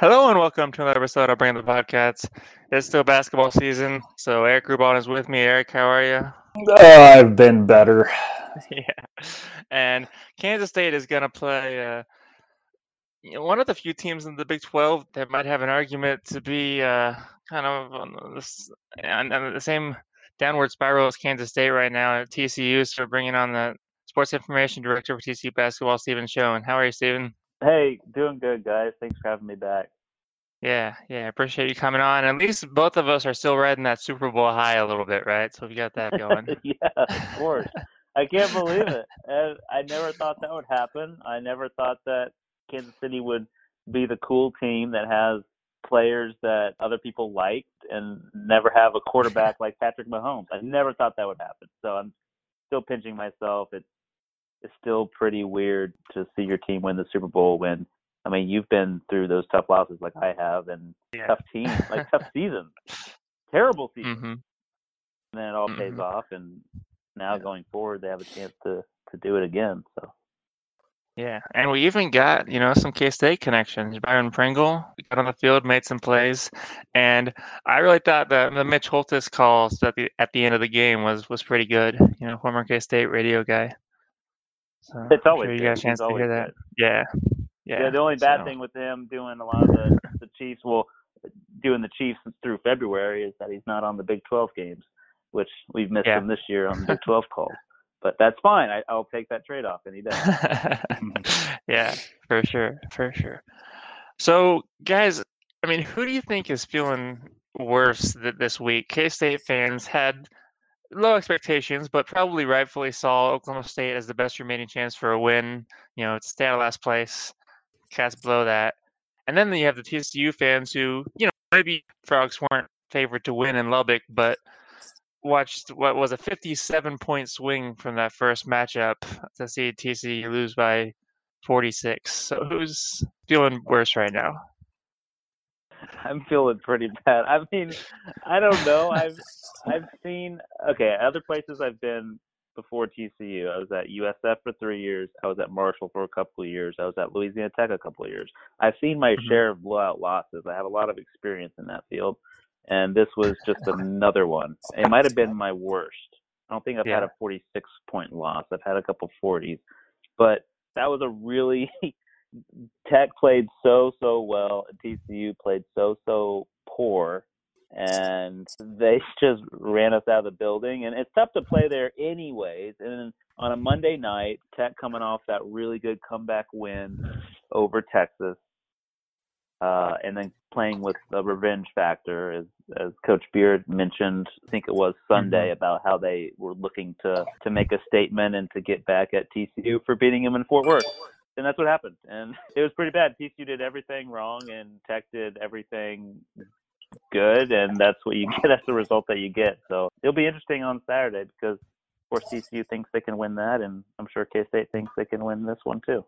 Hello and welcome to another episode of Bring the Podcast. It's still basketball season, so Eric Rubon is with me. Eric, how are you? Oh, I've been better. yeah, and Kansas State is going to play uh, you know, one of the few teams in the Big 12 that might have an argument to be uh, kind of on, this, on, on the same downward spiral as Kansas State right now at TCU. So bringing on the sports information director for TCU basketball, Stephen Schoen. How are you, Stephen? Hey, doing good, guys. Thanks for having me back. Yeah, yeah, I appreciate you coming on. At least both of us are still riding that Super Bowl high a little bit, right? So we got that going. yeah, of course. I can't believe it. I never thought that would happen. I never thought that Kansas City would be the cool team that has players that other people liked and never have a quarterback like Patrick Mahomes. I never thought that would happen. So I'm still pinching myself. It's it's still pretty weird to see your team win the Super Bowl when I mean you've been through those tough losses like I have and Yeah. tough teams, like tough seasons. Terrible seasons. hmm And then it all pays Mhm. off and now going forward they have a chance to to do it again. So Yeah, and we even got you know some K State connections. Byron Pringle got on the field, made some plays, and I really thought that the Mitch Holthus calls at the at the end of the game was was pretty good. You know, former K State radio guy. So It's I'm always sure you got a chance to hear that. good. Yeah, yeah. Yeah, the only bad so- thing with him doing a lot of the the Chiefs, well, doing the Chiefs through February is that he's not on the Big 12 games, which we've missed Yeah. him this year on the Big 12 calls. But that's fine. I, I'll take that trade off any day. yeah, for sure, for sure. So, guys, I mean, who do you think is feeling worse th- this week? K State fans had low expectations, but probably rightfully saw Oklahoma State as the best remaining chance for a win. You know, stay out of last place, cast below that. And then you have the TCU fans who, you know, maybe Frogs weren't favored to win in Lubbock, but watched what was a 57 point swing from that first matchup to see TCU lose by 46. So who's feeling worse right now? I'm feeling pretty bad. I mean, I don't know. I've I've seen okay, other places I've been before TCU. I was at USF for three years. I was at Marshall for a couple of years. I was at Louisiana Tech a couple of years. I've seen my Mhm. share of blowout losses. I have a lot of experience in that field, and this was just another one. It might have been my worst. I don't think I've had a 46 point loss. I've had a couple 40s, but that was a really Tech played so so well, and TCU played so so poor, and they just ran us out of the building. And it's tough to play there anyways. And then on a Monday night, Tech coming off that really good comeback win over Texas, uh, and then playing with the revenge factor, as as Coach Beard mentioned, I think it was Sunday about how they were looking to to make a statement and to get back at TCU for beating them in Fort Worth and that's what happened. And it was pretty bad. TCU did everything wrong, and Tech did everything good, and that's what you get. That's the result that you get. So it'll be interesting on Saturday because, of course, TCU thinks they can win that, and I'm sure K State thinks they can win this one too.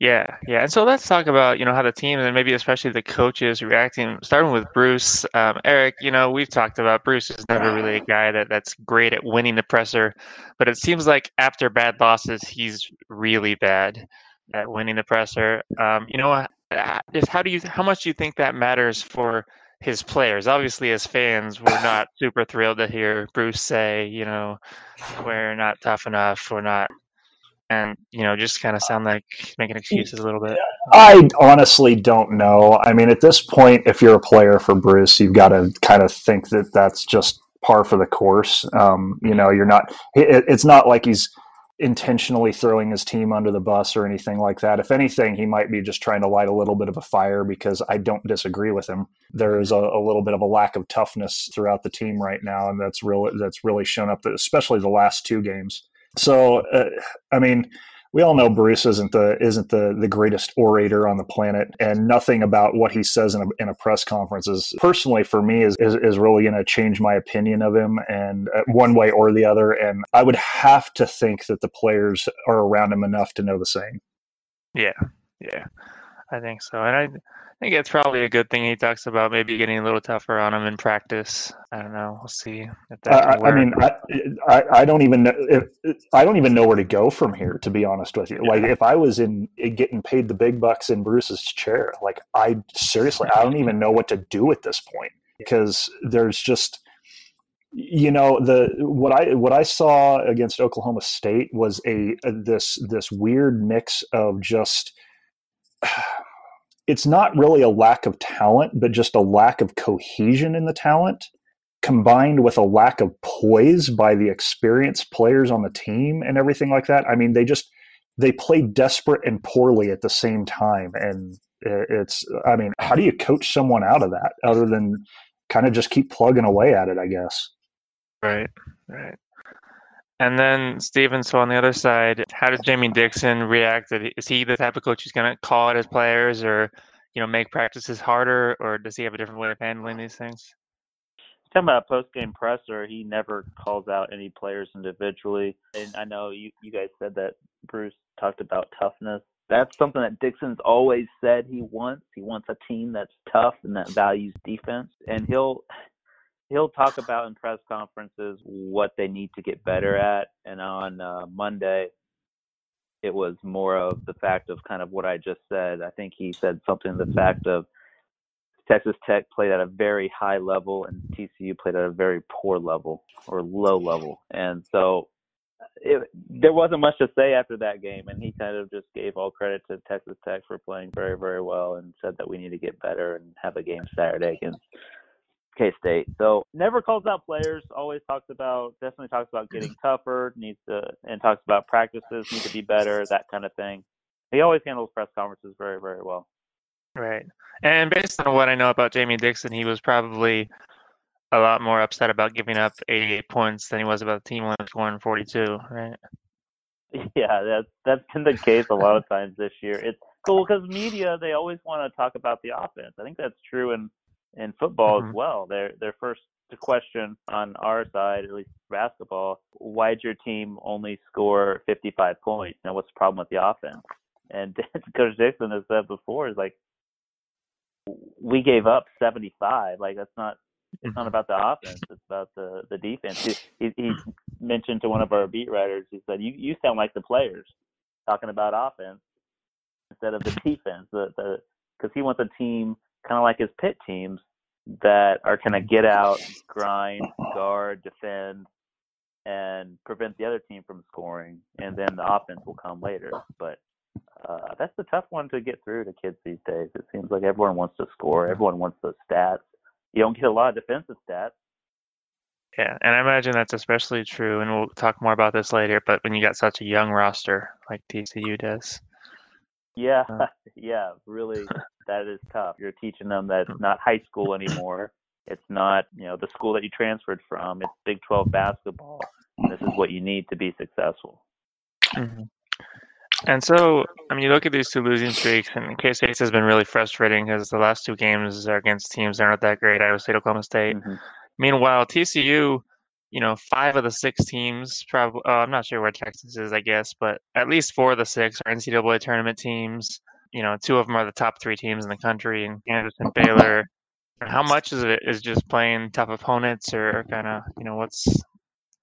Yeah, yeah. And so let's talk about, you know, how the team and maybe especially the coaches reacting, starting with Bruce. Um, Eric, you know, we've talked about Bruce is never really a guy that, that's great at winning the presser, but it seems like after bad losses, he's really bad at winning the presser. Um, you know, uh, just how do you, how much do you think that matters for his players? Obviously, as fans, we're not super thrilled to hear Bruce say, you know, we're not tough enough, we're not and you know just kind of sound like making excuses a little bit I honestly don't know. I mean, at this point, if you're a player for Bruce, you've got to kind of think that that's just par for the course. Um, you know, you're not. It, it's not like he's intentionally throwing his team under the bus or anything like that. If anything, he might be just trying to light a little bit of a fire because I don't disagree with him. There is a, a little bit of a lack of toughness throughout the team right now, and that's really that's really shown up, especially the last two games. So, uh, I mean, we all know Bruce isn't the isn't the the greatest orator on the planet, and nothing about what he says in a, in a press conference is personally for me is is, is really going to change my opinion of him, and uh, one way or the other. And I would have to think that the players are around him enough to know the same. yeah yeah I think so. And I think it's probably a good thing he talks about maybe getting a little tougher on him in practice. I don't know. We'll see if that I, I mean, I, I, I don't even know. If, I don't even know where to go from here. To be honest with you, yeah. like if I was in eh, getting paid the big bucks in Bruce's chair, like I seriously, I don't even know what to do at this point because there's just you know the what i what i saw against oklahoma state was a, a this this weird mix of just it's not really a lack of talent but just a lack of cohesion in the talent combined with a lack of poise by the experienced players on the team and everything like that. I mean they just they play desperate and poorly at the same time. And it's i mean how do you coach someone out of that other than kind of just keep plugging away at it i guess? Right, right. And then Steven, so on the other side, how does Jamie Dixon react? Is he the type of coach who's going to call out his players, or you know, make practices harder, or does he have a different way of handling these things? Talking about post game presser, he never calls out any players individually. And I know you you guys said that Bruce talked about toughness. That's something that Dixon's always said he wants. He wants a team that's tough and that values defense. And he'll he'll talk about in press conferences what they need to get better at. And on uh, Monday, it was more of the fact of kind of what I just said. I think he said something the fact of Texas Tech played at a very high level and TCU played at a very poor level or low level. And so it, there wasn't much to say after that game, and he kind of just gave all credit to Texas Tech for playing very, very well, and said that we need to get better and have a game Saturday against K State. So never calls out players. Always talks about definitely talks about getting tougher. Needs to and talks about practices need to be better. That kind of thing. He always handles press conferences very very well. Right. And based on what I know about Jamie Dixon, he was probably a lot more upset about giving up 88 points than he was about the team only scoring 42. Right. Yeah, that's that's been the case a lot of times this year. It's cool because media they always want to talk about the offense. I think that's true in in football mm-hmm. as well. Their their first question on our side, at least basketball, why did your team only score 55 points? Now, what's the problem with the offense? And Coach Dixon has said before, is like we gave up 75. Like that's not it's not mm-hmm. about the offense. It's about the the defense. He, he, he mentioned to one of our beat writers. He said, "You you sound like the players talking about offense instead of the defense." The the because he wants a team kind of like his Pitt teams that are going to get out, grind, guard, defend, and prevent the other team from scoring, and then the offense will come later. But uh, that's the tough one to get through to kids these days. It seems like everyone wants to score, everyone wants those stats. You don't get a lot of defensive stats. Yeah, and I imagine that's especially true, and we'll talk more about this later. But when you got such a young roster like TCU does, yeah, uh, yeah, really, that is tough. You're teaching them that it's not high school anymore. It's not, you know, the school that you transferred from. It's Big 12 basketball. This is what you need to be successful. Mm-hmm. And so, I mean, you look at these two losing streaks, and K State has been really frustrating because the last two games are against teams that aren't that great Iowa State, Oklahoma State. Mm-hmm. Meanwhile, TCU, you know, five of the six teams, probably, uh, I'm not sure where Texas is, I guess, but at least four of the six are NCAA tournament teams you know, two of them are the top three teams in the country, and Kansas and Baylor. How much is it is just playing tough opponents, or kind of you know what's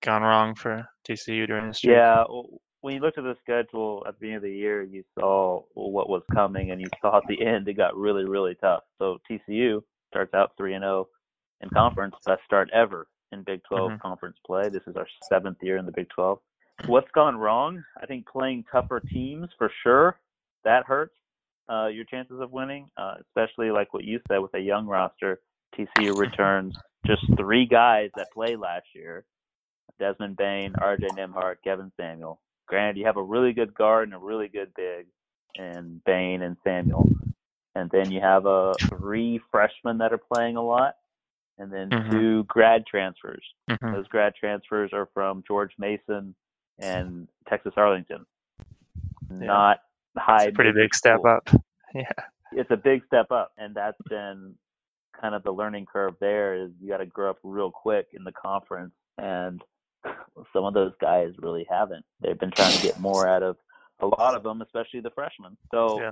gone wrong for TCU during this year? Yeah, when you looked at the schedule at the beginning of the year, you saw what was coming, and you saw at the end it got really, really tough. So TCU starts out three and zero oh in conference, best start ever in Big 12 mm-hmm. conference play. This is our seventh year in the Big 12. What's gone wrong? I think playing tougher teams for sure that hurts uh, your chances of winning, uh, especially like what you said with a young roster. TCU returns just three guys that played last year: Desmond Bane, R.J. Nembhard, Kevin Samuel. Granted, you have a really good guard and a really good big, in Bane and Samuel, and then you have a uh, three freshmen that are playing a lot, and then mm-hmm. two grad transfers. Mm-hmm. Those grad transfers are from George Mason and Texas Arlington. Yeah. Not high. It's a pretty big step up. Yeah. It's a big step up, and that's been kind of the learning curve. There is you got to grow up real quick in the conference, and some of those guys really haven't. They've been trying to get more out of a lot of them, especially the freshmen. So. Yeah.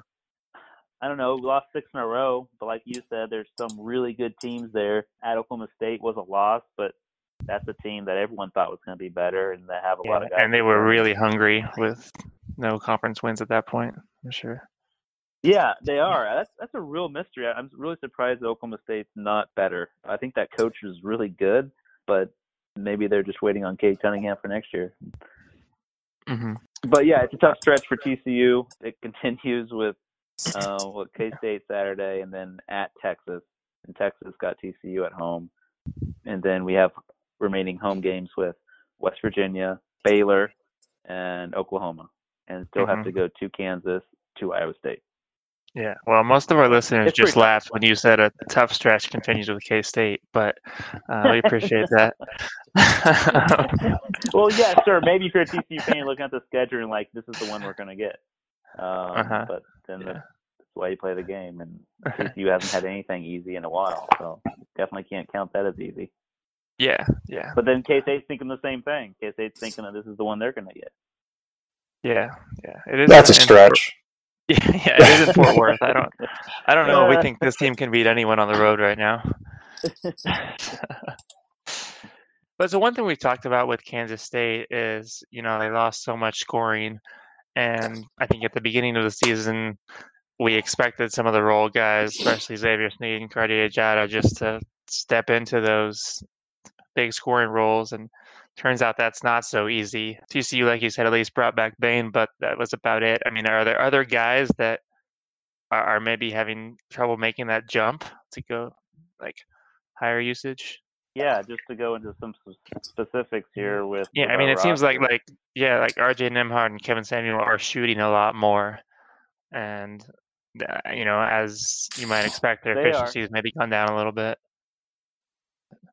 I don't know, we lost six in a row, but like you said, there's some really good teams there. At Oklahoma State was a loss, but that's a team that everyone thought was going to be better, and they have a Yeah, lot of guys. and they were really hungry with no conference wins at that point, for sure. Yeah, they are. That's that's a real mystery. I'm really surprised that Oklahoma State's not better. I think that coach is really good, but maybe they're just waiting on Cade Cunningham for next year. hmm But yeah, it's a tough stretch for TCU. It continues with uh, what K State Saturday, and then at Texas. And Texas got TCU at home, and then we have remaining home games with West Virginia, Baylor, and Oklahoma, and still have Mhm. to go to Kansas, to Iowa State. Yeah. Well, most of our listeners It's just tough. laughed when you said a tough stretch continues with K State, but uh, we appreciate that. well, yeah, sure. Maybe if you're a TCU fan, looking at the schedule and like, this is the one we're going to get. Um, Uh-huh. But then Yeah. that's, that's why you play the game, and you haven't had anything easy in a while, so definitely can't count that as easy. yeah. Yeah. But then K State's thinking the same thing. K State's thinking that this is the one they're going to get. Yeah. Yeah. It is. That's a in- stretch. Yeah, yeah, it is in Fort Worth. I don't, I don't know. if We think this team can beat anyone on the road right now. but so one thing we've talked about with Kansas State is, you know, they lost so much scoring, and I think at the beginning of the season, we expected some of the role guys, especially Xavier Sneed and Cartier Diarra, just to step into those big scoring roles, and turns out that's not so easy. TCU, like you said, at least brought back Bane, but that was about it. I mean, are there other guys that are, are maybe having trouble making that jump to go like higher usage? Yeah, just to go into some specifics here with. Yeah, with I mean, it seems like like yeah, like RJ Nembhard and Kevin Samuel are shooting a lot more, and uh, you know, as you might expect, their They are. efficiency has maybe gone down a little bit.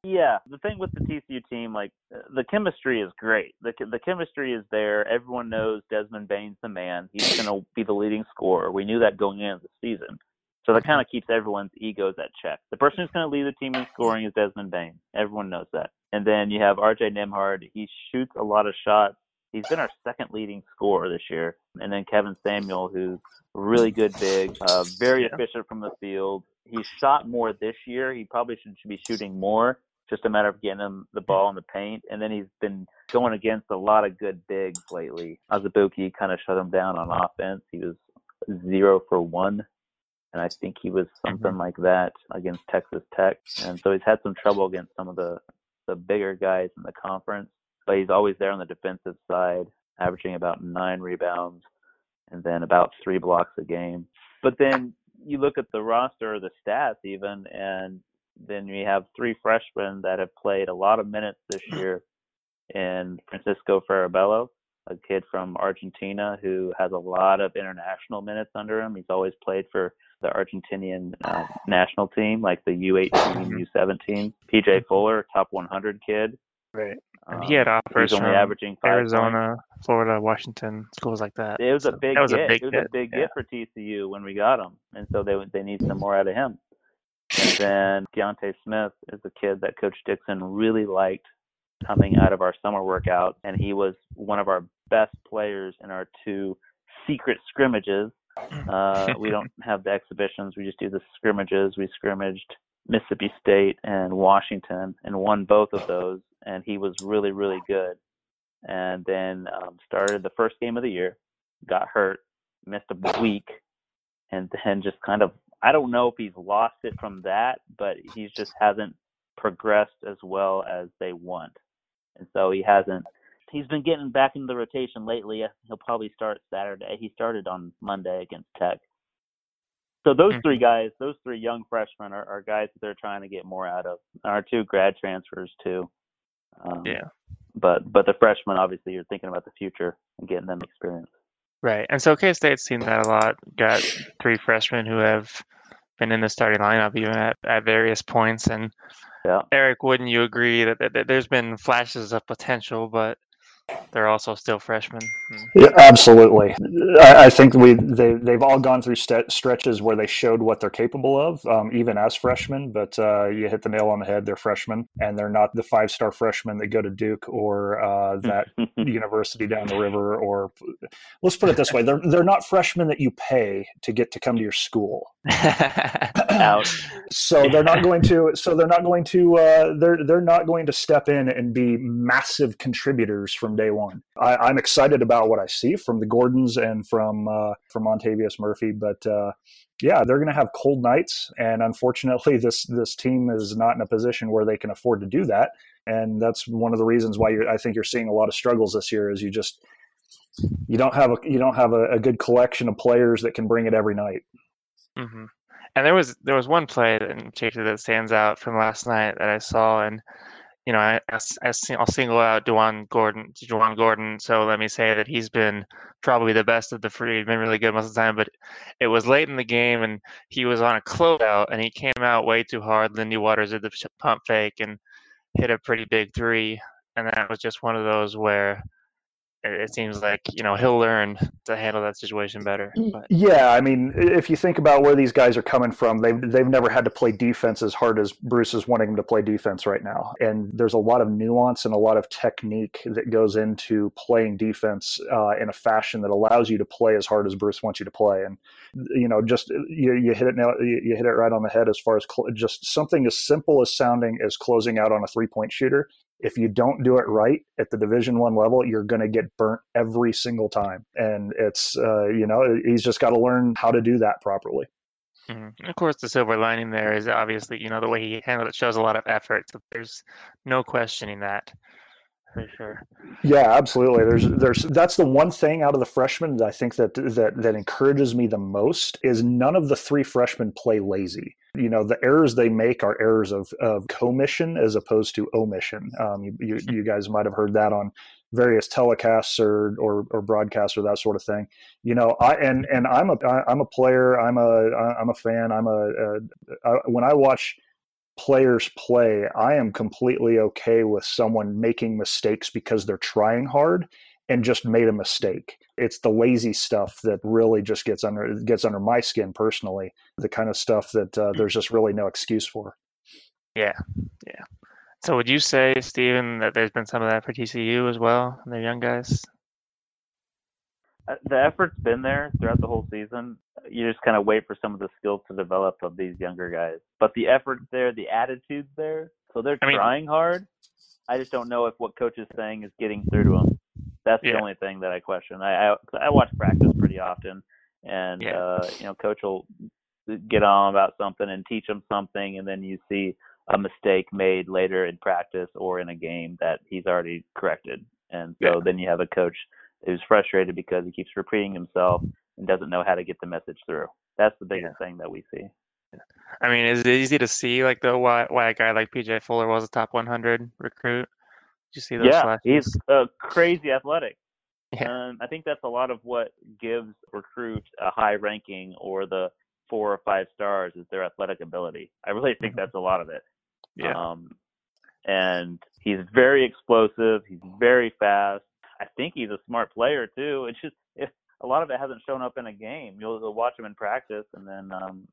Yeah, the thing with the TCU team, like uh, the chemistry is great. The the chemistry is there. Everyone knows Desmond Bane's the man. He's going to be the leading scorer. We knew that going into the season. So that kind of keeps everyone's egos at check. The person who's going to lead the team in scoring is Desmond Bane. Everyone knows that. And then you have RJ Nembhard. He shoots a lot of shots. He's been our second leading scorer this year. And then Kevin Samuel, who's really good big, uh, very Yeah. efficient from the field. He shot more this year. He probably should, should be shooting more. Just a matter of getting him the ball in the paint. And then he's been going against a lot of good bigs lately. Azubuike kind of shut him down on offense. He was zero for one. And I think he was something mm-hmm. like that against Texas Tech. And so he's had some trouble against some of the, the bigger guys in the conference. But he's always there on the defensive side, averaging about nine rebounds and then about three blocks a game. But then you look at the roster or the stats even, and then we have three freshmen that have played a lot of minutes this mm. year in Francisco Farabello, a kid from Argentina who has a lot of international minutes under him. He's always played for the Argentinian uh, national team, like the U18, U17. PJ Fuller, top 100 kid. Right. And Um, he had offers he's only from averaging five points. Arizona, Florida, Washington, schools like that. It was a big that was get. a big it was hit. a big yeah. get for TCU when we got him, and so they they need some more out of him. And then Deontay Smith is a kid that Coach Dixon really liked coming out of our summer workout, and he was one of our best players in our two secret scrimmages. Uh, we don't have the exhibitions; we just do the scrimmages. We scrimmaged Mississippi State and Washington, and won both of those. And he was really, really good. And then um, started the first game of the year, got hurt, missed a week, and then just kind of I don't know if he's lost it from that, but he just hasn't progressed as well as they want. And so he hasn't he's been getting back into the rotation lately. He'll probably start Saturday. He started on Monday against Tech. So those Mhm. three guys, those three young freshmen are, are guys that they're trying to get more out of. Our two grad transfers too. Um, Yeah. But but the freshmen obviously you're thinking about the future and getting them experience. Right. And so K State's seen that a lot. Got three freshmen who have been in the starting lineup even at, at various points. And Yeah. Eric, wouldn't you agree that, that, that there's been flashes of potential, but they're also still freshmen. Hmm. Yeah, absolutely. I, I, think we they they've all gone through st- stretches where they showed what they're capable of, um, even as freshmen. But uh, you hit the nail on the head. They're freshmen, and they're not the five star freshmen that go to Duke or uh, that university down the river. Or let's put it this way: they're they're not freshmen that you pay to get to come to your school. so they're not going to. So they're not going to. Uh, they're they're not going to step in and be massive contributors from day one. I, am excited about what I see from the Gordons and from uh, from Montavious Murphy, but uh, yeah, they're going to have cold nights, and unfortunately, this this team is not in a position where they can afford to do that, and that's one of the reasons why I think you're seeing a lot of struggles this year. Is you just you don't have a you don't have a, a good collection of players that can bring it every night. Mm-hmm. And there was there was one play in particular that stands out from last night that I saw, and you know, I, I, will single out DaJuan Gordon, DaJuan Gordon. So let me say that he's been probably the best of the three. He's been really good most of the time, but it was late in the game and he was on a closeout and he came out way too hard. Lindy Waters did the pump fake and hit a pretty big three. And that was just one of those where it seems like you know he'll learn to handle that situation better. But. Yeah, I mean, if you think about where these guys are coming from, they've they've never had to play defense as hard as Bruce is wanting them to play defense right now, and there's a lot of nuance and a lot of technique that goes into playing defense uh, in a fashion that allows you to play as hard as Bruce wants you to play, and you know, just you, you hit it now, you hit it right on the head as far as cl- just something as simple as sounding as closing out on a three point shooter if you don't do it right at the division one level you're going to get burnt every single time and it's uh, you know he's just got to learn how to do that properly mm-hmm. of course the silver lining there is obviously you know the way he handled it shows a lot of effort so there's no questioning that for sure. Yeah, absolutely. There's there's that's the one thing out of the freshmen that I think that that that encourages me the most is none of the three freshmen play lazy. You know, the errors they make are errors of of commission as opposed to omission. Um, you, you, you guys might have heard that on various telecasts or, or, or broadcasts or that sort of thing. You know, I and and I'm a I'm a player. I'm a I'm a fan. I'm a, a, a when I watch players play, I am completely okay with someone making mistakes because they're trying hard and just made a mistake. It's the lazy stuff that really just gets under gets under my skin personally. The kind of stuff that uh, there's just really no excuse for. Yeah, yeah. So would you say, Stephen, that there's been some of that for TCU as well, and their young guys? Uh, the effort's been there throughout the whole season. You just kind of wait for some of the skills to develop of these younger guys. But the effort's there, the attitude's there. So they're I trying mean, hard. I just don't know if what coach is saying is getting through to them. That's yeah. the only thing that I question. I, I I watch practice pretty often, and yeah. uh, you know, coach will get on about something and teach them something, and then you see a mistake made later in practice or in a game that he's already corrected, and so yeah. then you have a coach who's frustrated because he keeps repeating himself and doesn't know how to get the message through. That's the biggest thing that we see. I mean, is it easy to see like though why why a guy like PJ Fuller was a top 100 recruit? Did you see those? Yeah, flashes? he's uh, crazy athletic. Yeah. Um, I think that's a lot of what gives recruits a high ranking or the four or five stars is their athletic ability. I really think mm-hmm. that's a lot of it. Yeah. Um, and he's very explosive. He's very fast. I think he's a smart player too. It's just if a lot of it hasn't shown up in a game. You'll, you'll watch him in practice, and then um,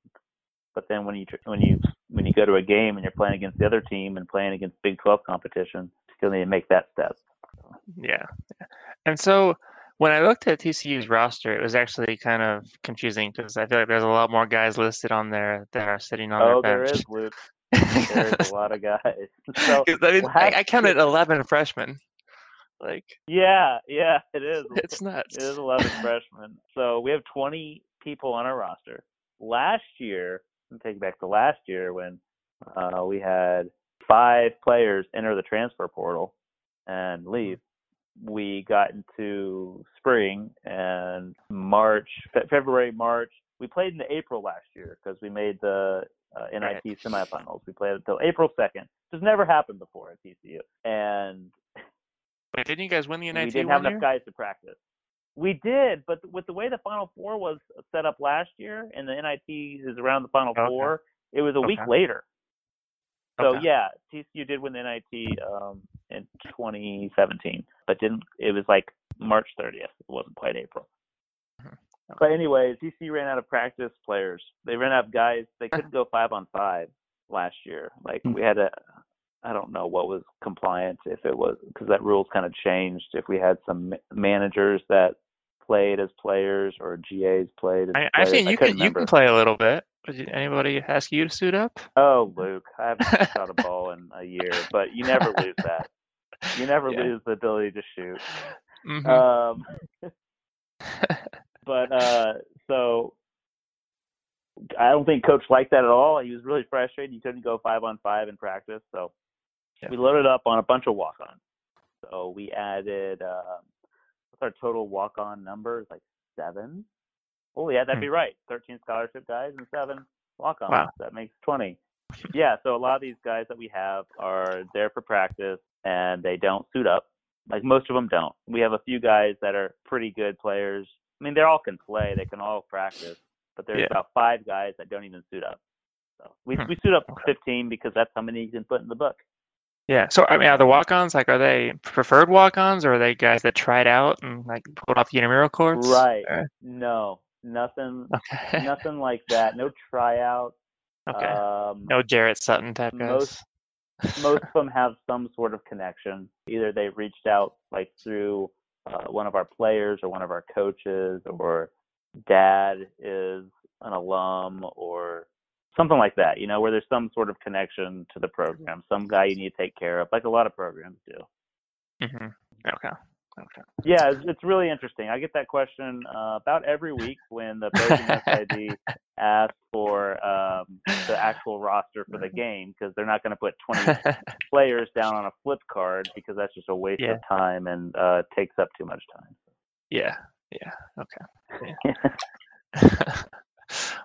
but then when you when you when you go to a game and you're playing against the other team and playing against Big 12 competition, still need to make that step. Yeah, and so when I looked at TCU's roster, it was actually kind of confusing because I feel like there's a lot more guys listed on there that are sitting on oh, their bench. there is, Luke. There's a lot of guys. So I, mean, I, I counted 11 freshmen. Like yeah, yeah, it is. It's nuts. It is 11 freshmen. So we have 20 people on our roster. Last year, I'm take back to last year when uh, we had five players enter the transfer portal and leave. We got into spring and March, February, March. We played in April last year because we made the uh, NIT right. semifinals. We played until April 2nd. This never happened before at TCU. And Wait, didn't you guys win the NIT? We didn't have year? enough guys to practice. We did, but with the way the Final Four was set up last year, and the NIT is around the Final okay. Four, it was a okay. week later. So okay. yeah, TCU did win the NIT um, in 2017, but didn't. It was like March 30th. It wasn't quite April. Mhm. But anyways, TCU ran out of practice players. They ran out of guys. They couldn't go five on five last year. Like Hmm. we had a, I don't know what was compliant if it was because that rules kind of changed. If we had some managers that played as players or GAs played as I, I players, think you couldn't can you can play a little bit. Did anybody ask you to suit up? Oh, Luke, I haven't shot a ball in a year, but you never lose that. You never Yeah. lose the ability to shoot. Mhm. Um, but uh, so I don't think coach liked that at all. He was really frustrated. He couldn't go five on five in practice, so Yeah. we loaded up on a bunch of walk-ons. So we added uh, what's our total walk-on number? It's like seven. Oh yeah, that'd be right. Thirteen scholarship guys and seven walk-ons. Wow. That makes twenty. yeah, so a lot of these guys that we have are there for practice and they don't suit up. Like most of them don't. We have a few guys that are pretty good players. I mean, they all can play. They can all practice. But there's Yeah. about five guys that don't even suit up. So we Hmm. we suit up Okay. 15 because that's how many you can put in the book. Yeah. So I mean, are the walk-ons like are they preferred walk-ons or are they guys that tried out and like pulled off the intramural courts? Right. Or- No, nothing, Okay. nothing like that. No tryout. okay. Um, no Jarrett Sutton type guys. most- most of them have some sort of connection. Either they reached out like through uh, one of our players or one of our coaches, or dad is an alum, or something like that. You know, where there's some sort of connection to the program, some guy you need to take care of, like a lot of programs do. hmm Okay. Okay. Yeah, it's, it's really interesting. I get that question uh, about every week when the Bozeman SID asks for um, the actual roster for the game because they're not going to put 20 players down on a flip card because that's just a waste Yeah. of time and uh, takes up too much time. yeah. Yeah. Okay.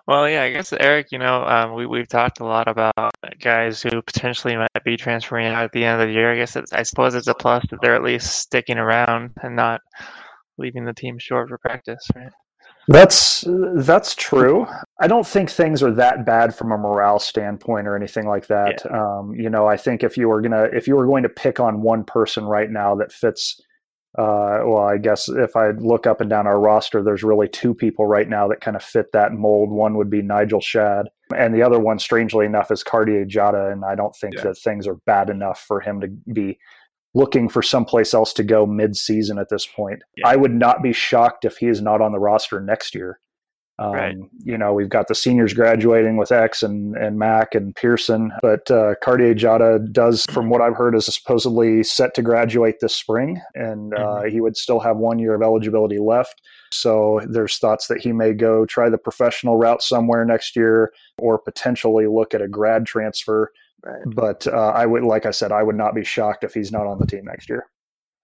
well, yeah, I guess Eric, you know, um, we we've talked a lot about guys who potentially might be transferring out at the end of the year. I guess it's, I suppose it's a plus that they're at least sticking around and not leaving the team short for practice, right? That's that's true. I don't think things are that bad from a morale standpoint or anything like that. Um, you know, I think if you were gonna if you were going to pick on one person right now that fits, uh, well, I guess if I look up and down our roster, there's really two people right now that kind of fit that mold. One would be Nigel Shadd, and the other one, strangely enough, is Cartier Diarra. And I don't think Yeah. that things are bad enough for him to be looking for someplace else to go mid-season at this point. Yeah. I would not be shocked if he is not on the roster next year. Um, Right. You know, we've got the seniors graduating with X and, and Mac and Pierson, but uh, Cartier Diarra does, from what I've heard, is supposedly set to graduate this spring, and uh, he would still have one year of eligibility left. So there's thoughts that he may go try the professional route somewhere next year, or potentially look at a grad transfer. Right. But uh, I would, like I said, I would not be shocked if he's not on the team next year.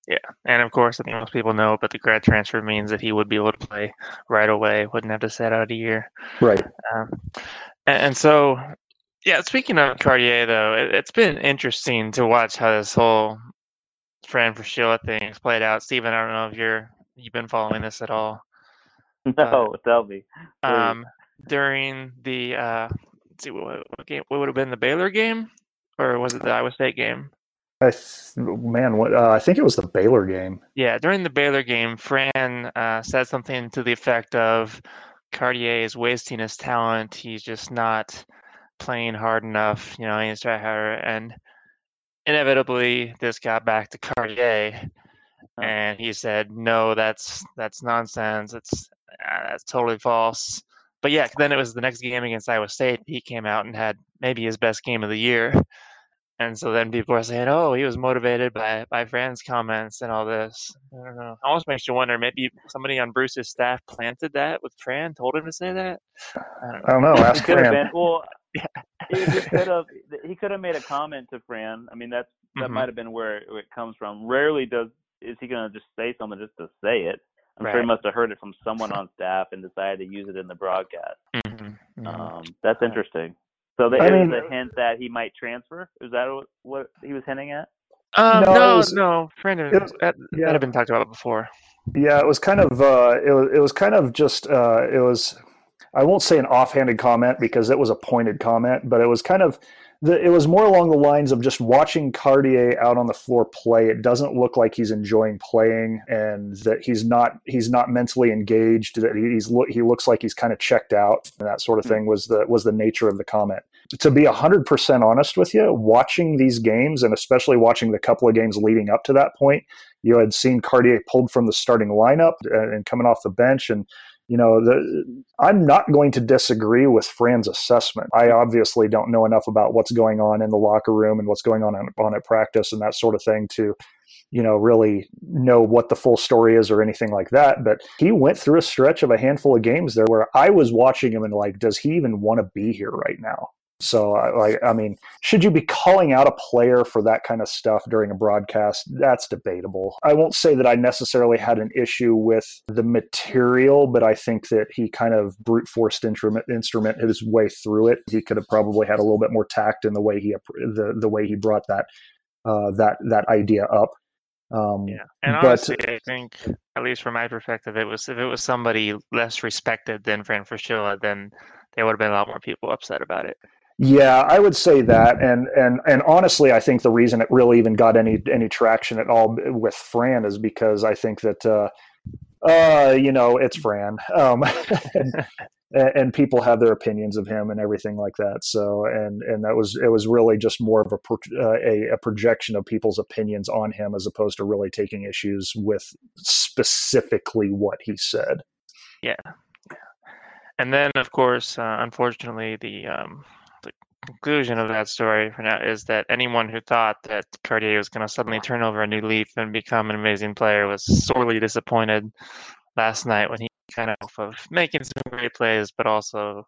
Yeah, and of course, I think most people know, but the grad transfer means that he would be able to play right away, wouldn't have to sit out a year. Right. Um, and, and so, yeah, speaking of Cartier, though, it, it's been interesting to watch how this whole Fran Fraschilla thing has played out. Steven, I don't know if you're you've been following this at all. no, tell me. Um, during the uh, let's see, what, what game? What would have been the Baylor game, or was it the Iowa State game? I man, what uh, I think it was the Baylor game. Yeah, during the Baylor game, Fran uh, said something to the effect of Cartier is wasting his talent. He's just not playing hard enough. You know, he needs to try harder. And inevitably, this got back to Cartier, and he said, "No, that's that's nonsense. It's uh, that's totally false." But yeah, then it was the next game against Iowa State. He came out and had maybe his best game of the year. And so then people are saying, "Oh, he was motivated by by Fran's comments and all this." I don't know. Almost makes you wonder. Maybe somebody on Bruce's staff planted that with Fran, told him to say that. I don't I don't know. Ask could have Fran. been. Well, he, he could have. He could have made a comment to Fran. I mean, that's that Mhm. might have been where it, where it comes from. Rarely does is he going to just say something just to say it. I'm sure he must have heard it from someone on staff and decided to use it in the broadcast. Mhm, mhm. Um, that's interesting. So the, I it mean- was a hint that he might transfer. Is that what, what he was hinting at? Um, no, no, it no, was- Fran, was- that, yeah. that had been talked about before. Yeah, it was kind of uh, it was it was kind of just uh, it was. I won't say an offhanded comment because it was a pointed comment, but it was kind of the, it was more along the lines of just watching Cartier out on the floor play. It doesn't look like he's enjoying playing, and that he's not he's not mentally engaged. That he's he looks like he's kind of checked out, and that sort of hmm. thing was the was the nature of the comment. To be hundred percent honest with you, watching these games, and especially watching the couple of games leading up to that point, you had seen Cartier pulled from the starting lineup and, and coming off the bench, and you know, the, I'm not going to disagree with Fran's assessment. I obviously don't know enough about what's going on in the locker room and what's going on on at practice and that sort of thing to, you know, really know what the full story is or anything like that. But he went through a stretch of a handful of games there where I was watching him and like, does he even want to be here right now? So, like, I mean, should you be calling out a player for that kind of stuff during a broadcast? That's debatable. I won't say that I necessarily had an issue with the material, but I think that he kind of brute forced instrument instrument his way through it. He could have probably had a little bit more tact in the way he the the way he brought that uh, that that idea up. Um, yeah, and honestly, but, I think, at least from my perspective, it was if it was somebody less respected than Fran Fraschilla, then there would have been a lot more people upset about it. Yeah, I would say that, and and and honestly, I think the reason it really even got any any traction at all with Fran is because I think that uh, uh you know it's Fran, um, and, and people have their opinions of him and everything like that. So and and that was it was really just more of a uh, a, a projection of people's opinions on him as opposed to really taking issues with specifically what he said. Yeah, and then of course, uh, unfortunately, the um, conclusion of that story for now is that anyone who thought that Cartier was going to suddenly turn over a new leaf and become an amazing player was sorely disappointed last night when he kind of of making some great plays, but also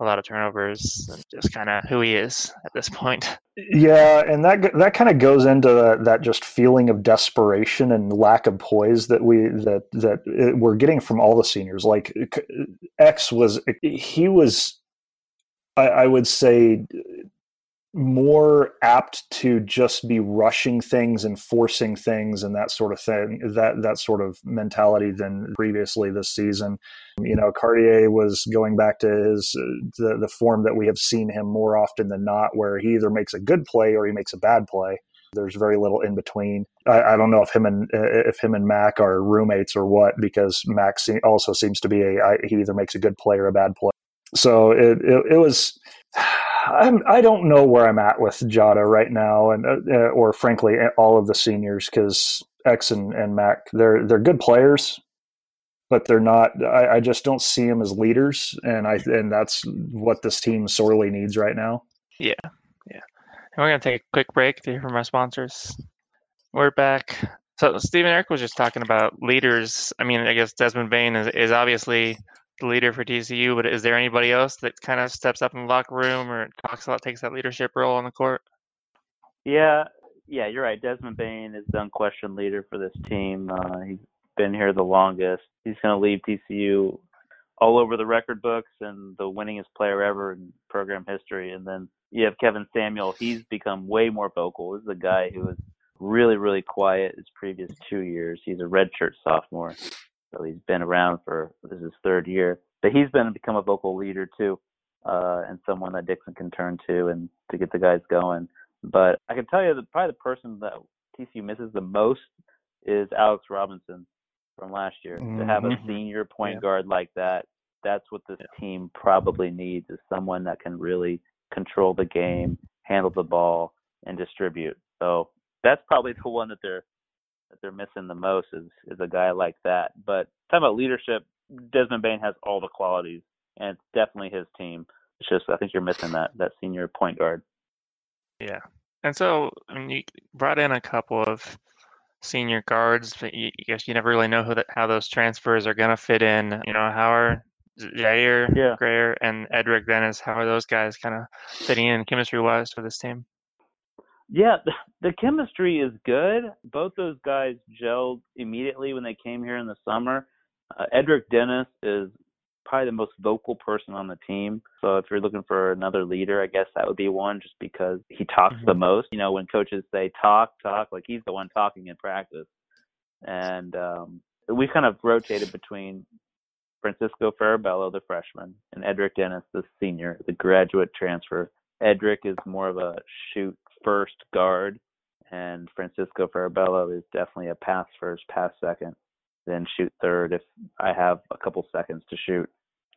a lot of turnovers and just kind of who he is at this point. Yeah, and that that kind of goes into that, that just feeling of desperation and lack of poise that we that that we're getting from all the seniors. Like X was he was I, I would say more apt to just be rushing things and forcing things and that sort of thing that that sort of mentality than previously this season. You know cartier was going back to his uh, the, the form that we have seen him more often than not where he either makes a good play or he makes a bad play. There's very little in between. I, I, don't know if him and uh, if him and Mac are roommates or what, because Mac also seems to be a I, he either makes a good play or a bad play so it, it, it was I'm, I don't know where I'm at with Diarra right now, and uh, uh or frankly, all of the seniors because X and, and Mac they're they're good players, but they're not. I, I, just don't see them as leaders, and I and that's what this team sorely needs right now. Yeah, yeah. And we're gonna take a quick break to hear from our sponsors. We're back. So Stephen Eric was just talking about leaders. I mean, I guess Desmond Bane is, is obviously the leader for TCU, but is there anybody else that kind of steps up in the locker room or talks a lot, takes that leadership role on the court? Yeah, yeah, you're right. Desmond Bane is the unquestioned leader for this team. Uh, he's been here the longest. He's going to leave TCU all over the record books and the winningest player ever in program history. And then you have Kevin Samuel. He's become way more vocal. This is a guy who was really, really quiet his previous two years. He's a redshirt sophomore. So he's been around for this is his third year, but he's been become a vocal leader too, uh, and someone that Dixon can turn to and to get the guys going. But I can tell you that probably the person that TCU misses the most is Alex Robinson from last year. Mm-hmm. To have a mm-hmm. senior point yeah. guard like that, that's what this team probably needs is someone that can really control the game, handle the ball, and distribute. So that's probably the one that they're that they're missing the most is is a guy like that. But talking about leadership, Desmond Bane has all the qualities, and it's definitely his team. It's just I think you're missing that that senior point guard. Yeah, and so I mean, you brought in a couple of senior guards, but you, I guess you never really know who that how those transfers are going to fit in. You know, how are Jaire, yeah. Grayer, and Edric Dennis? How are those guys kind of fitting in chemistry wise for this team? Yeah, the chemistry is good. Both those guys gelled immediately when they came here in the summer. Uh, Edric Dennis is probably the most vocal person on the team. So if you're looking for another leader, I guess that would be one just because he talks mm-hmm. the most. You know, when coaches say talk, talk, like he's the one talking in practice. And um, we kind of rotated between Francisco Farabello, the freshman, and Edric Dennis, the senior, the graduate transfer. Edric is more of a shoot first guard, and Francisco Farabello is definitely a pass first, pass second, then shoot third if I have a couple seconds to shoot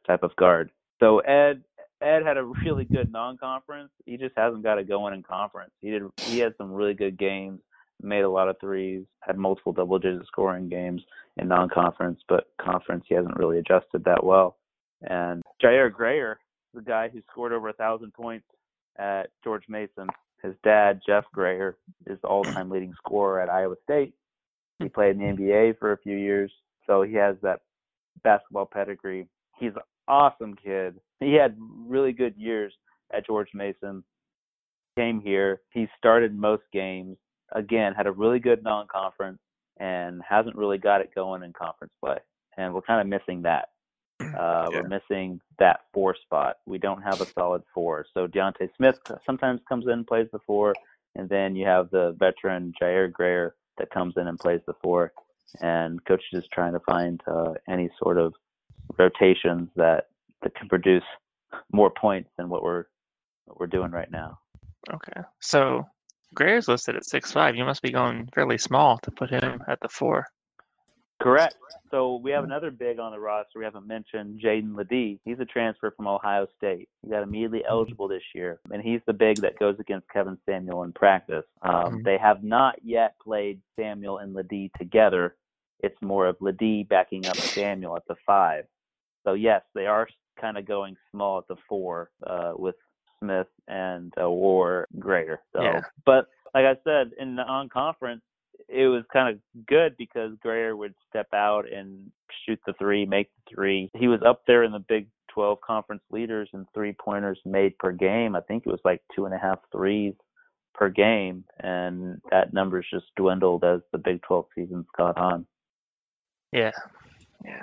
type of guard. So Ed Ed had a really good non-conference. He just hasn't got it going in conference. He did. He had some really good games, made a lot of threes, had multiple double-digit scoring games in non-conference, but conference he hasn't really adjusted that well. And Jaire Grayer, the guy who scored over a thousand points at George Mason, his dad Jeff Grayer is the all-time leading scorer at Iowa State. He hmm. played in the NBA for a few years, so he has that basketball pedigree. He's an awesome kid. He had really good years at George Mason. Came here, he started most games. Again, had a really good non-conference and hasn't really got it going in conference play. And we're kind of missing that. Uh, yeah. We're missing that four spot. We don't have a solid four. So Deontay Smith sometimes comes in, and plays the four, and then you have the veteran Jaire Grayer that comes in and plays the four. And coach is trying to find uh, any sort of rotations that that can produce more points than what we're what we're doing right now. Okay, so Grayer's listed at six five. You must be going fairly small to put him at the four. Correct. So we have another big on the roster. We haven't mentioned Jaedon LeDee. He's a transfer from Ohio State. He got immediately mm-hmm. eligible this year, and he's the big that goes against Kevin Samuel in practice. Um, mm-hmm. They have not yet played Samuel and LeDee together. It's more of LeDee backing up Samuel at the five. So yes, they are kind of going small at the four uh, with Smith and uh, War Grayer. So, yeah. but like I said in the on conference, it was kind of good because Grayer would step out and shoot the three, make the three. He was up there in the Big 12 conference leaders in three pointers made per game. I think it was like two and a half threes per game, and that number's just dwindled as the Big 12 season's got on. Yeah, yeah.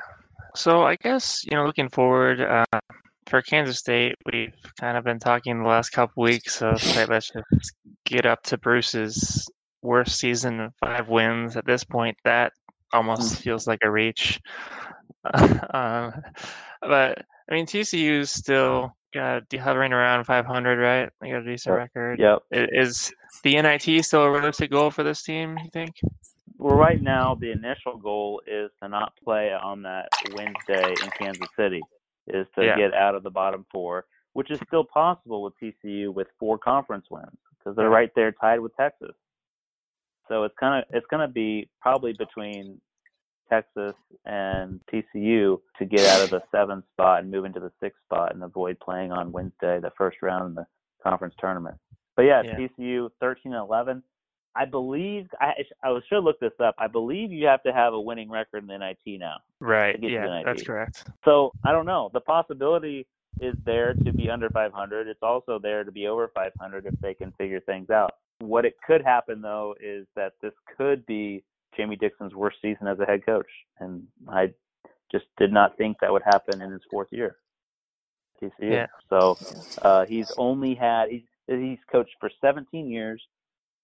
So I guess you know, looking forward uh, for Kansas State, we've kind of been talking the last couple weeks of hey, let's just get up to Bruce's worst season of five wins. At this point, that almost mm. feels like a reach. um, but I mean, TCU's still got hovering around 500, right? They got a decent yep. record. Yep. Is the NIT still a realistic goal for this team? You think? Well, right now the initial goal is to not play on that Wednesday in Kansas City. Is to yeah. get out of the bottom four, which is still possible with TCU with four conference wins because they're right there tied with Texas. So it's kind of it's going to be probably between Texas and TCU to get out of the seventh spot and move into the sixth spot and avoid playing on Wednesday, the first round in the conference tournament. But yeah, yeah. TCU 13 and 11. I believe I I should look this up. I believe you have to have a winning record in the NIT now. Right. Yeah, that's correct. So I don't know. The possibility is there to be under 500. It's also there to be over 500 if they can figure things out. What it could happen though is that this could be Jamie Dixon's worst season as a head coach, and I just did not think that would happen in his fourth year. TCU. Yeah. So uh, he's only had he's he's coached for 17 years,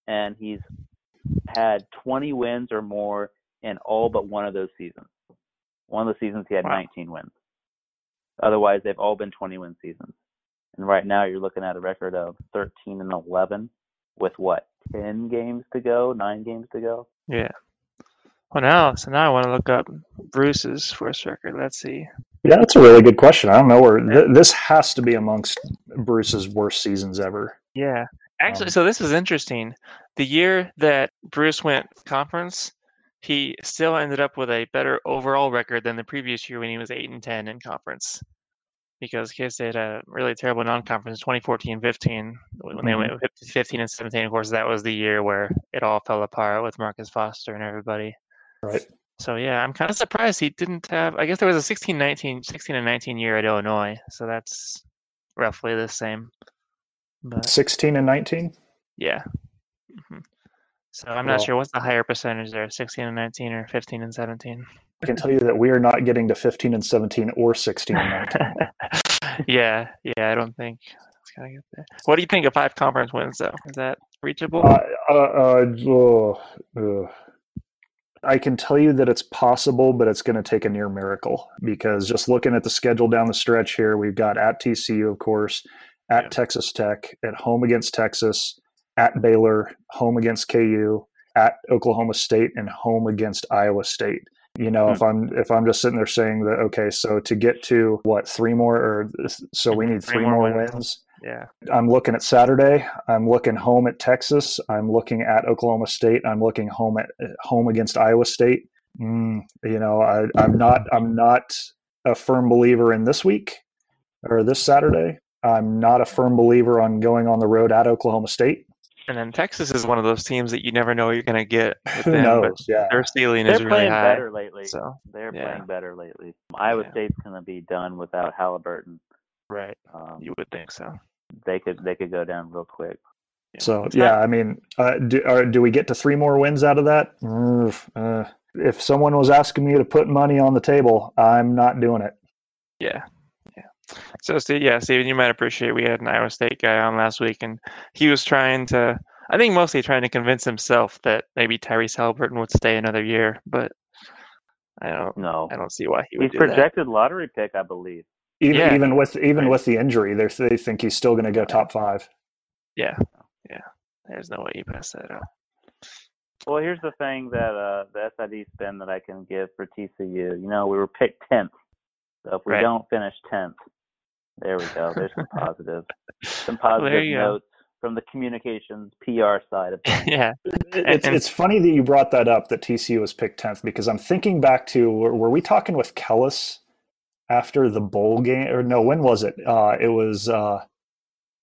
and he's had 20 wins or more in all but one of those seasons. One of the seasons he had wow. 19 wins. Otherwise, they've all been 20 win seasons. And right now, you're looking at a record of 13 and 11 with what 10 games to go, nine games to go. Yeah. Well, now, so now I want to look up Bruce's first record. Let's see. Yeah, that's a really good question. I don't know where th- this has to be amongst Bruce's worst seasons ever. Yeah, actually, um, so this is interesting. The year that Bruce went conference, he still ended up with a better overall record than the previous year when he was eight and ten in conference because K State had a really terrible non-conference 2014-15 when mm-hmm. they went 15 and 17. Of course, that was the year where it all fell apart with Marcus Foster and everybody. Right. So yeah, I'm kind of surprised he didn't have. I guess there was a 16, 19, 16 and 19 year at Illinois, so that's roughly the same. But 16 and 19. Yeah. Mm-hmm. So I'm not sure what's the higher percentage there, 16 and 19 or 15 and 17. I can tell you that we are not getting to 15 and 17 or 16 and 19. yeah, yeah, I don't think. What do you think of five conference wins, though? Is that reachable? Uh, uh, uh, uh I can tell you that it's possible, but it's going to take a near miracle because just looking at the schedule down the stretch here, we've got at TCU, of course, at Yeah. Texas Tech, at home against Texas, at Baylor, home against KU, at Oklahoma State, and home against Iowa State. You know, Hmm. if I'm if I'm just sitting there saying that, okay, so to get to what three more, or so we need Three three, more more wins. wins. Yeah. I'm looking at Saturday. I'm looking home at Texas. I'm looking at Oklahoma State. I'm looking home at home against Iowa State. Mm, you know, I, I'm not. I'm not a firm believer in this week or this Saturday. I'm not a firm believer on going on the road at Oklahoma State. And then Texas is one of those teams that you never know you're going to get with Who them, knows? but Yeah. their ceiling They're is really playing better lately. So, They're yeah. playing better lately. Iowa Yeah. State's going to be done without Halliburton. right. Um, You would think so. they could they could go down real quick. So It's yeah, not- I mean, uh, do, or do we get to three more wins out of that? Uh, if someone was asking me to put money on the table, I'm not doing it. Yeah. Yeah. So, Steve, yeah, Steven, you might appreciate we had an Iowa State guy on last week, and he was trying to, I think mostly trying to convince himself that maybe Tyrese Halliburton would stay another year, but I don't, know. I don't see why he would he's do that. projected lottery pick, I believe. Even Yeah. even with even Right. with the injury, they they think he's still going to go top five. Yeah. Yeah. There's no way you pass that up. Well, here's the thing that uh, the SID spin that I can give for TCU. You know, we were picked tenth, so if we Right. don't finish tenth, there we go. There's some positive, some Well, there positive you go. notes from the communications PR side of things. yeah. It's and- it's funny that you brought that up that TCU was picked tenth because I'm thinking back to were, were we talking with Kellis after the bowl game or no? When was it? Uh, it was uh,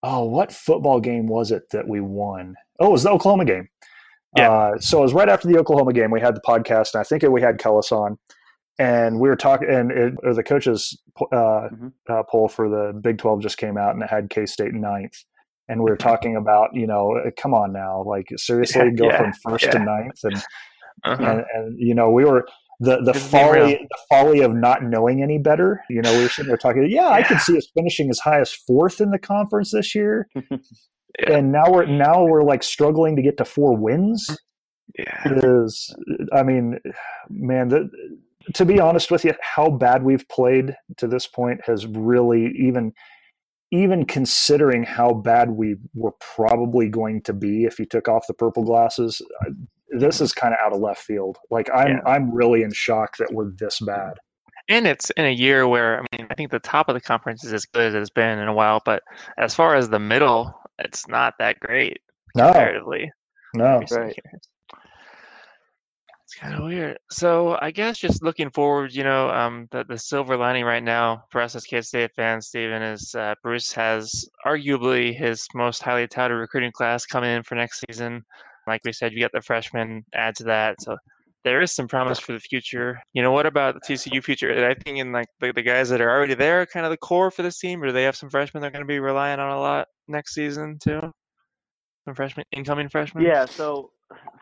oh, what football game was it that we won? Oh, it was the Oklahoma game. Yeah. Uh, so it was right after the Oklahoma game. We had the podcast, and I think we had Kellis on, and we were talking. And it, or the coaches uh, Mhm. uh, poll for the Big Twelve just came out, and it had K State ninth. And we were talking about, you know, uh, come on now, like seriously, go Yeah, from first to ninth, and, Uh-huh. and and you know, we were the the folly the folly of not knowing any better. You know, we were sitting there talking. Yeah, I could see us finishing as high as fourth in the conference this year, Yeah. and now we're now we're like struggling to get to four wins. yeah. Is I mean, man, the, to be honest with you, how bad we've played to this point has really even even considering how bad we were probably going to be if you took off the purple glasses. uh, This is kind of out of left field. Like I'm, Yeah. I'm really in shock that we're this bad. And it's in a year where I mean I think the top of the conference is as good as it's been in a while, but as far as the middle, it's not that great No, comparatively. no. Right. It's kind of weird. So I guess just looking forward, you know, um, the the silver lining right now for us as K State fans, Stephen, is uh, Bruce has arguably his most highly touted recruiting class coming in for next season. Like we said, you got the freshmen add to that, so there is some promise for the future. You know, what about the TCU future? I think in like the, the guys that are already there, kind of the core for this team, or do they have some freshmen they're going to be relying on a lot next season too? Some freshmen, incoming freshmen. Yeah, so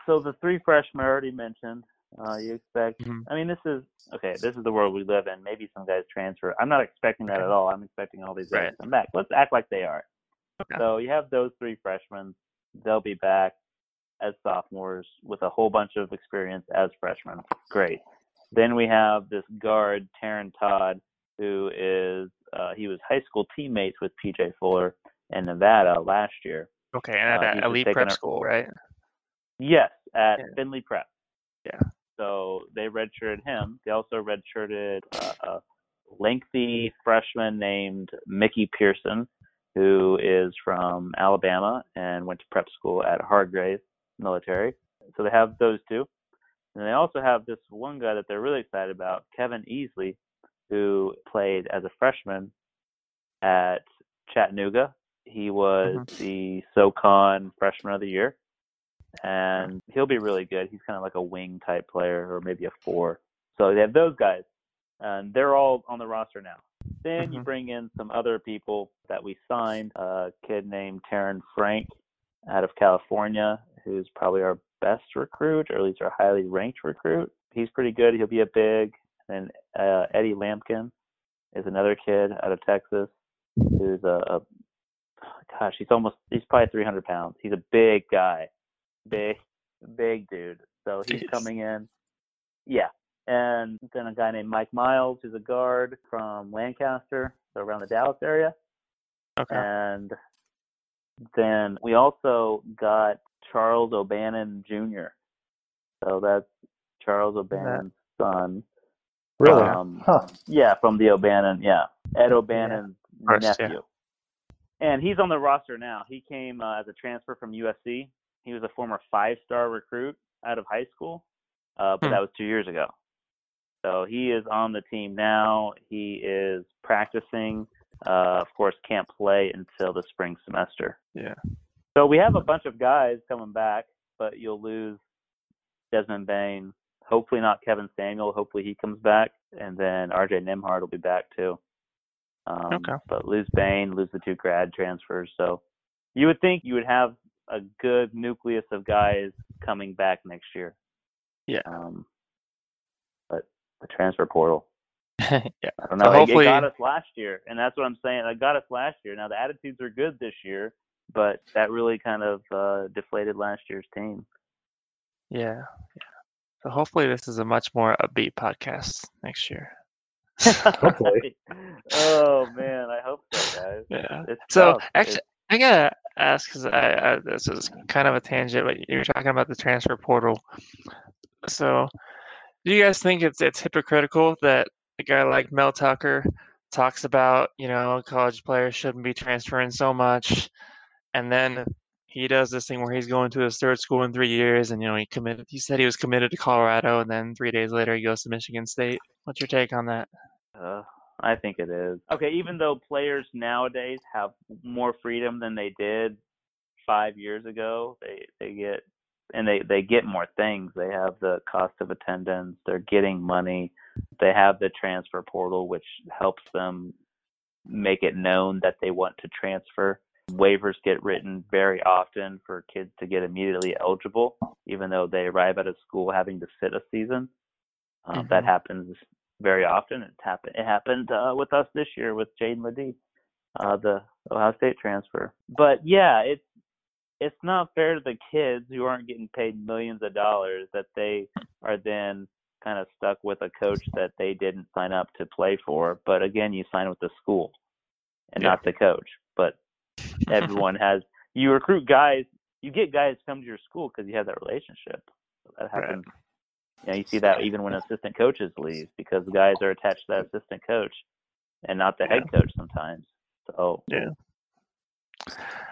so the three freshmen I already mentioned. Uh, you expect? Mhm. I mean, this is okay. This is the world we live in. Maybe some guys transfer. I'm not expecting that at all. I'm expecting all these guys Right. to come back. Let's act like they are. Okay. So you have those three freshmen. They'll be back as sophomores with a whole bunch of experience as freshmen. Great. Then we have this guard, Taryn Todd, who is uh, he was high school teammates with PJ Fuller in Nevada last year. Okay, and at Uh, that elite prep school, right? Yes, at Yeah. Findlay Prep. Yeah. So they redshirted him. They also redshirted a lengthy freshman named Mickey Pearson, who is from Alabama and went to prep school at Hargrave Military. So they have those two. And they also have this one guy that they're really excited about, Kevin Easley, who played as a freshman at Chattanooga. He was Mhm. the SoCon Freshman of the Year and he'll be really good. He's kind of like a wing type player, or maybe a four. So they have those guys, and they're all on the roster now. Then you Mhm. bring in some other people that we signed. A kid named Terren Frank out of California, who's probably our best recruit, or at least our highly ranked recruit. He's pretty good. He'll be a big. And uh, Eddie Lampkin is another kid out of Texas, who's a, a gosh, he's almost he's probably 300 pounds. He's a big guy big, big dude. So he's Jeez. coming in. Yeah, and then a guy named Mike Miles, who's a guard from Lancaster, so around the Dallas area. Okay. And then we also got Charles O'Bannon Jr. So that's Charles O'Bannon's son. Really? Um, Huh. yeah, from the O'Bannon. Yeah, Ed O'Bannon's course, yeah. nephew. And he's on the roster now. He came uh, as a transfer from USC. He was a former five-star recruit out of high school, uh, but Hmm. that was two years ago. So he is on the team now. He is practicing. Uh, of course, can't play until the spring semester. Yeah. So we have a bunch of guys coming back, but you'll lose Desmond Bane. Hopefully not Kevin Samuel. Hopefully he comes back, and then RJ Nembhard will be back too. Um, Okay. But lose Bane, lose the two grad transfers. So you would think you would have a good nucleus of guys coming back next year. Yeah. Um, but the transfer portal, yeah. I don't know. It- hopefully- it got us last year, and that's what I'm saying. It got us last year. Now the attitudes are good this year, but that really kind of uh, deflated last year's team. Yeah. Yeah. So hopefully this is a much more upbeat podcast next year. Hopefully. oh man, I hope so, guys. Yeah. It's So tough. actually, It's- I gotta ask because I, I this is kind of a tangent, but you're talking about the transfer portal. So, do you guys think it's it's hypocritical that a guy like Mel Tucker talks about you know college players shouldn't be transferring so much, and then he does this thing where he's going to his third school in three years, and you know he committed. He said he was committed to Colorado, and then three days later he goes to Michigan State. What's your take on that? Uh, I think it is. Okay, even though players nowadays have more freedom than they did five years ago, they they get and they they get more things. They have the cost of attendance. They're getting money. They have the transfer portal, which helps them make it known that they want to transfer. Waivers get written very often for kids to get immediately eligible, even though they arrive at a school having to sit a season. Uh, That Mhm. happens very often. It's happened. It happened uh, with us this year with Jaedon LeDee, uh, the Ohio State transfer. But yeah, it's it's not fair to the kids who aren't getting paid millions of dollars that they are then kind of stuck with a coach that they didn't sign up to play for. But again, you sign with the school and Yeah. not the coach. But everyone has you recruit guys. You get guys to come to your school because you have that relationship. So that Right. Happens. You know, you see that even when assistant coaches leave because the guys are attached to that assistant coach and not the head coach sometimes. So Yeah.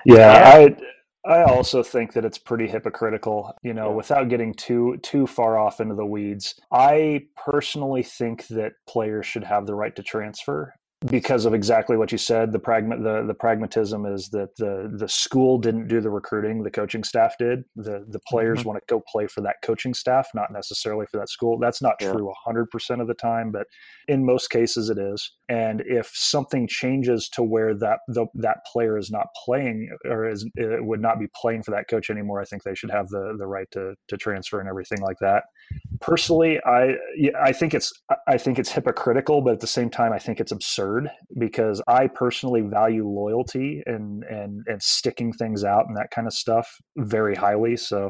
Yeah, Yeah. I I also think that it's pretty hypocritical, you know, Yeah. without getting too too far off into the weeds. I personally think that players should have the right to transfer because of exactly what you said. The pragma- the, the pragmatism is that the the school didn't do the recruiting, the coaching staff did. The the players Mhm. want to go play for that coaching staff, not necessarily for that school. That's not Yeah. true 100% of the time, but in most cases it is. And if something changes to where that the, that player is not playing or is would not be playing for that coach anymore, I think they should have the the right to to transfer and everything like that. Personally, I I think it's I think it's hypocritical, but at the same time, I think it's absurd because I personally value loyalty and and and sticking things out and that kind of stuff very highly. So,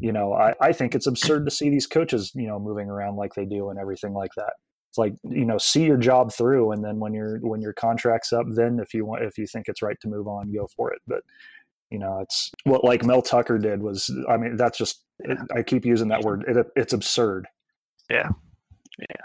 you know, I, I think it's absurd to see these coaches, you know, moving around like they do and everything like that. It's like you know, see your job through, and then when your when your contract's up, then if you want, if you think it's right to move on, go for it. But you know, it's what like Mel Tucker did was, I mean, that's just it, I keep using that word. It, it's absurd. Yeah. Yeah.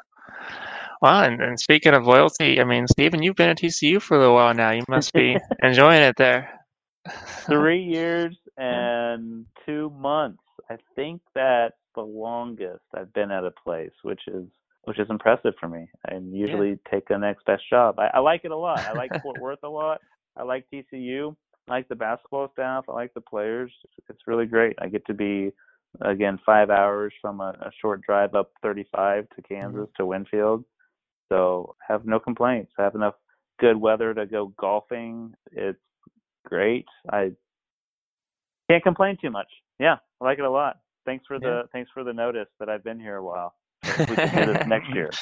Well, and, and speaking of loyalty, I mean, Stephen, you've been at TCU for a little while now. You must be enjoying it there. three years and two months. I think that's the longest I've been at a place, which is which is impressive for me. I usually take the next best job. I, I like it a lot. I like Fort Worth a lot. I like TCU. I like the basketball staff. I like the players. It's really great. I get to be again five hours from a, a short drive up 35 to mm-hmm. Kansas to Winfield. So I have no complaints. I have enough good weather to go golfing. It's great. I can't complain too much. Yeah, I like it a lot. Thanks for the thanks for the notice that I've been here a while we do this next year.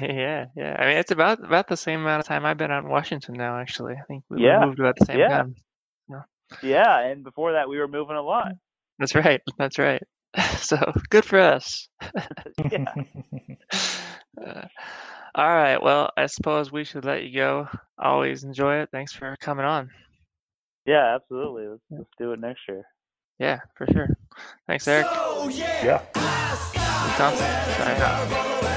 Yeah, yeah. I mean, it's about about the same amount of time I've been out in Washington now. Actually, I think we yeah. moved about the same yeah. time. Yeah. yeah, and before that, we were moving a lot. That's right. That's right. So good for us. yeah. Uh, all right. Well, I suppose we should let you go. Always enjoy it. Thanks for coming on. Yeah, absolutely. Let's, let's do it next year. Yeah, for sure. Thanks, Eric. So, yeah. yeah. Tá? Tchau, tchau.